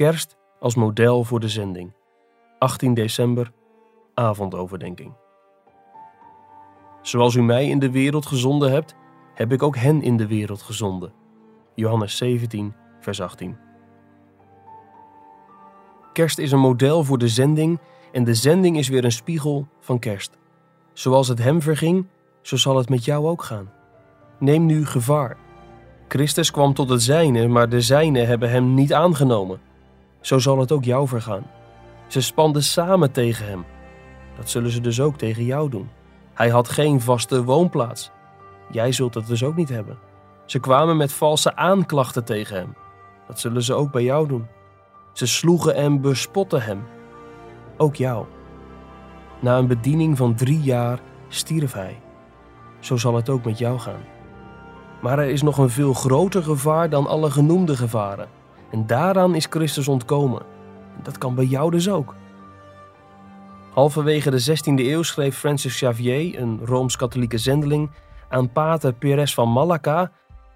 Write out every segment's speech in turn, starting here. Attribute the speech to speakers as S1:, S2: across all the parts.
S1: Kerst als model voor de zending. 18 december, avondoverdenking. Zoals u mij in de wereld gezonden hebt, heb ik ook hen in de wereld gezonden. Johannes 17, vers 18. Kerst is een model voor de zending en de zending is weer een spiegel van kerst. Zoals het hem verging, zo zal het met jou ook gaan. Neem nu gevaar. Christus kwam tot het zijne, maar de zijnen hebben hem niet aangenomen. Zo zal het ook jou vergaan. Ze spanden samen tegen hem. Dat zullen ze dus ook tegen jou doen. Hij had geen vaste woonplaats. Jij zult dat dus ook niet hebben. Ze kwamen met valse aanklachten tegen hem. Dat zullen ze ook bij jou doen. Ze sloegen en bespotten hem. Ook jou. Na een bediening van drie jaar stierf hij. Zo zal het ook met jou gaan. Maar er is nog een veel groter gevaar dan alle genoemde gevaren. En daaraan is Christus ontkomen. Dat kan bij jou dus ook. Halverwege de 16e eeuw schreef Francis Xavier, een rooms-katholieke zendeling, aan pater Perez van Malacca,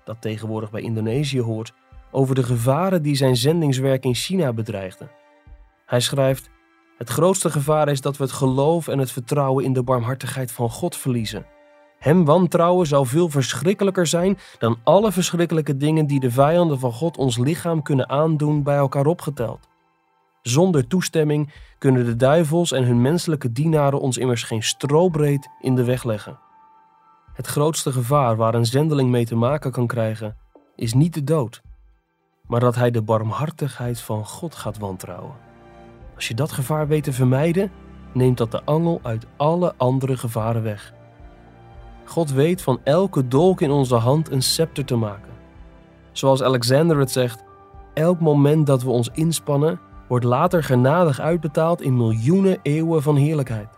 S1: dat tegenwoordig bij Indonesië hoort, over de gevaren die zijn zendingswerk in China bedreigden. Hij schrijft: Het grootste gevaar is dat we het geloof en het vertrouwen in de barmhartigheid van God verliezen. Hem wantrouwen zou veel verschrikkelijker zijn dan alle verschrikkelijke dingen die de vijanden van God ons lichaam kunnen aandoen bij elkaar opgeteld. Zonder toestemming kunnen de duivels en hun menselijke dienaren ons immers geen strobreed in de weg leggen. Het grootste gevaar waar een zendeling mee te maken kan krijgen, is niet de dood, maar dat hij de barmhartigheid van God gaat wantrouwen. Als je dat gevaar weet te vermijden, neemt dat de angel uit alle andere gevaren weg. God weet van elke dolk in onze hand een scepter te maken. Zoals Alexander het zegt, elk moment dat we ons inspannen, wordt later genadig uitbetaald in miljoenen eeuwen van heerlijkheid.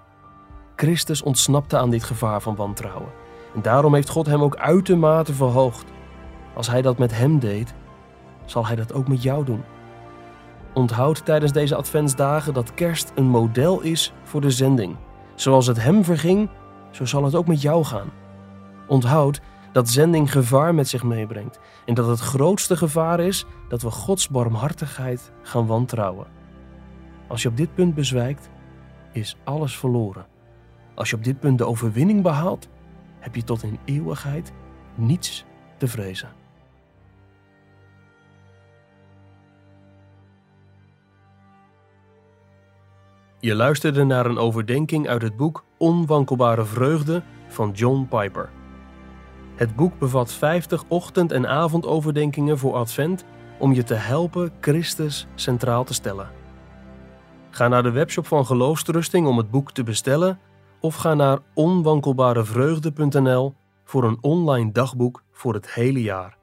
S1: Christus ontsnapte aan dit gevaar van wantrouwen. En daarom heeft God hem ook uitermate verhoogd. Als hij dat met hem deed, zal hij dat ook met jou doen. Onthoud tijdens deze adventsdagen dat kerst een model is voor de zending. Zoals het hem verging, zo zal het ook met jou gaan. Onthoud dat zending gevaar met zich meebrengt en dat het grootste gevaar is dat we Gods barmhartigheid gaan wantrouwen. Als je op dit punt bezwijkt, is alles verloren. Als je op dit punt de overwinning behaalt, heb je tot in eeuwigheid niets te vrezen. Je luisterde naar een overdenking uit het boek Onwankelbare Vreugde van John Piper. Het boek bevat 50 ochtend- en avondoverdenkingen voor Advent om je te helpen Christus centraal te stellen. Ga naar de webshop van Geloofstrusting om het boek te bestellen of ga naar onwankelbarevreugde.nl voor een online dagboek voor het hele jaar.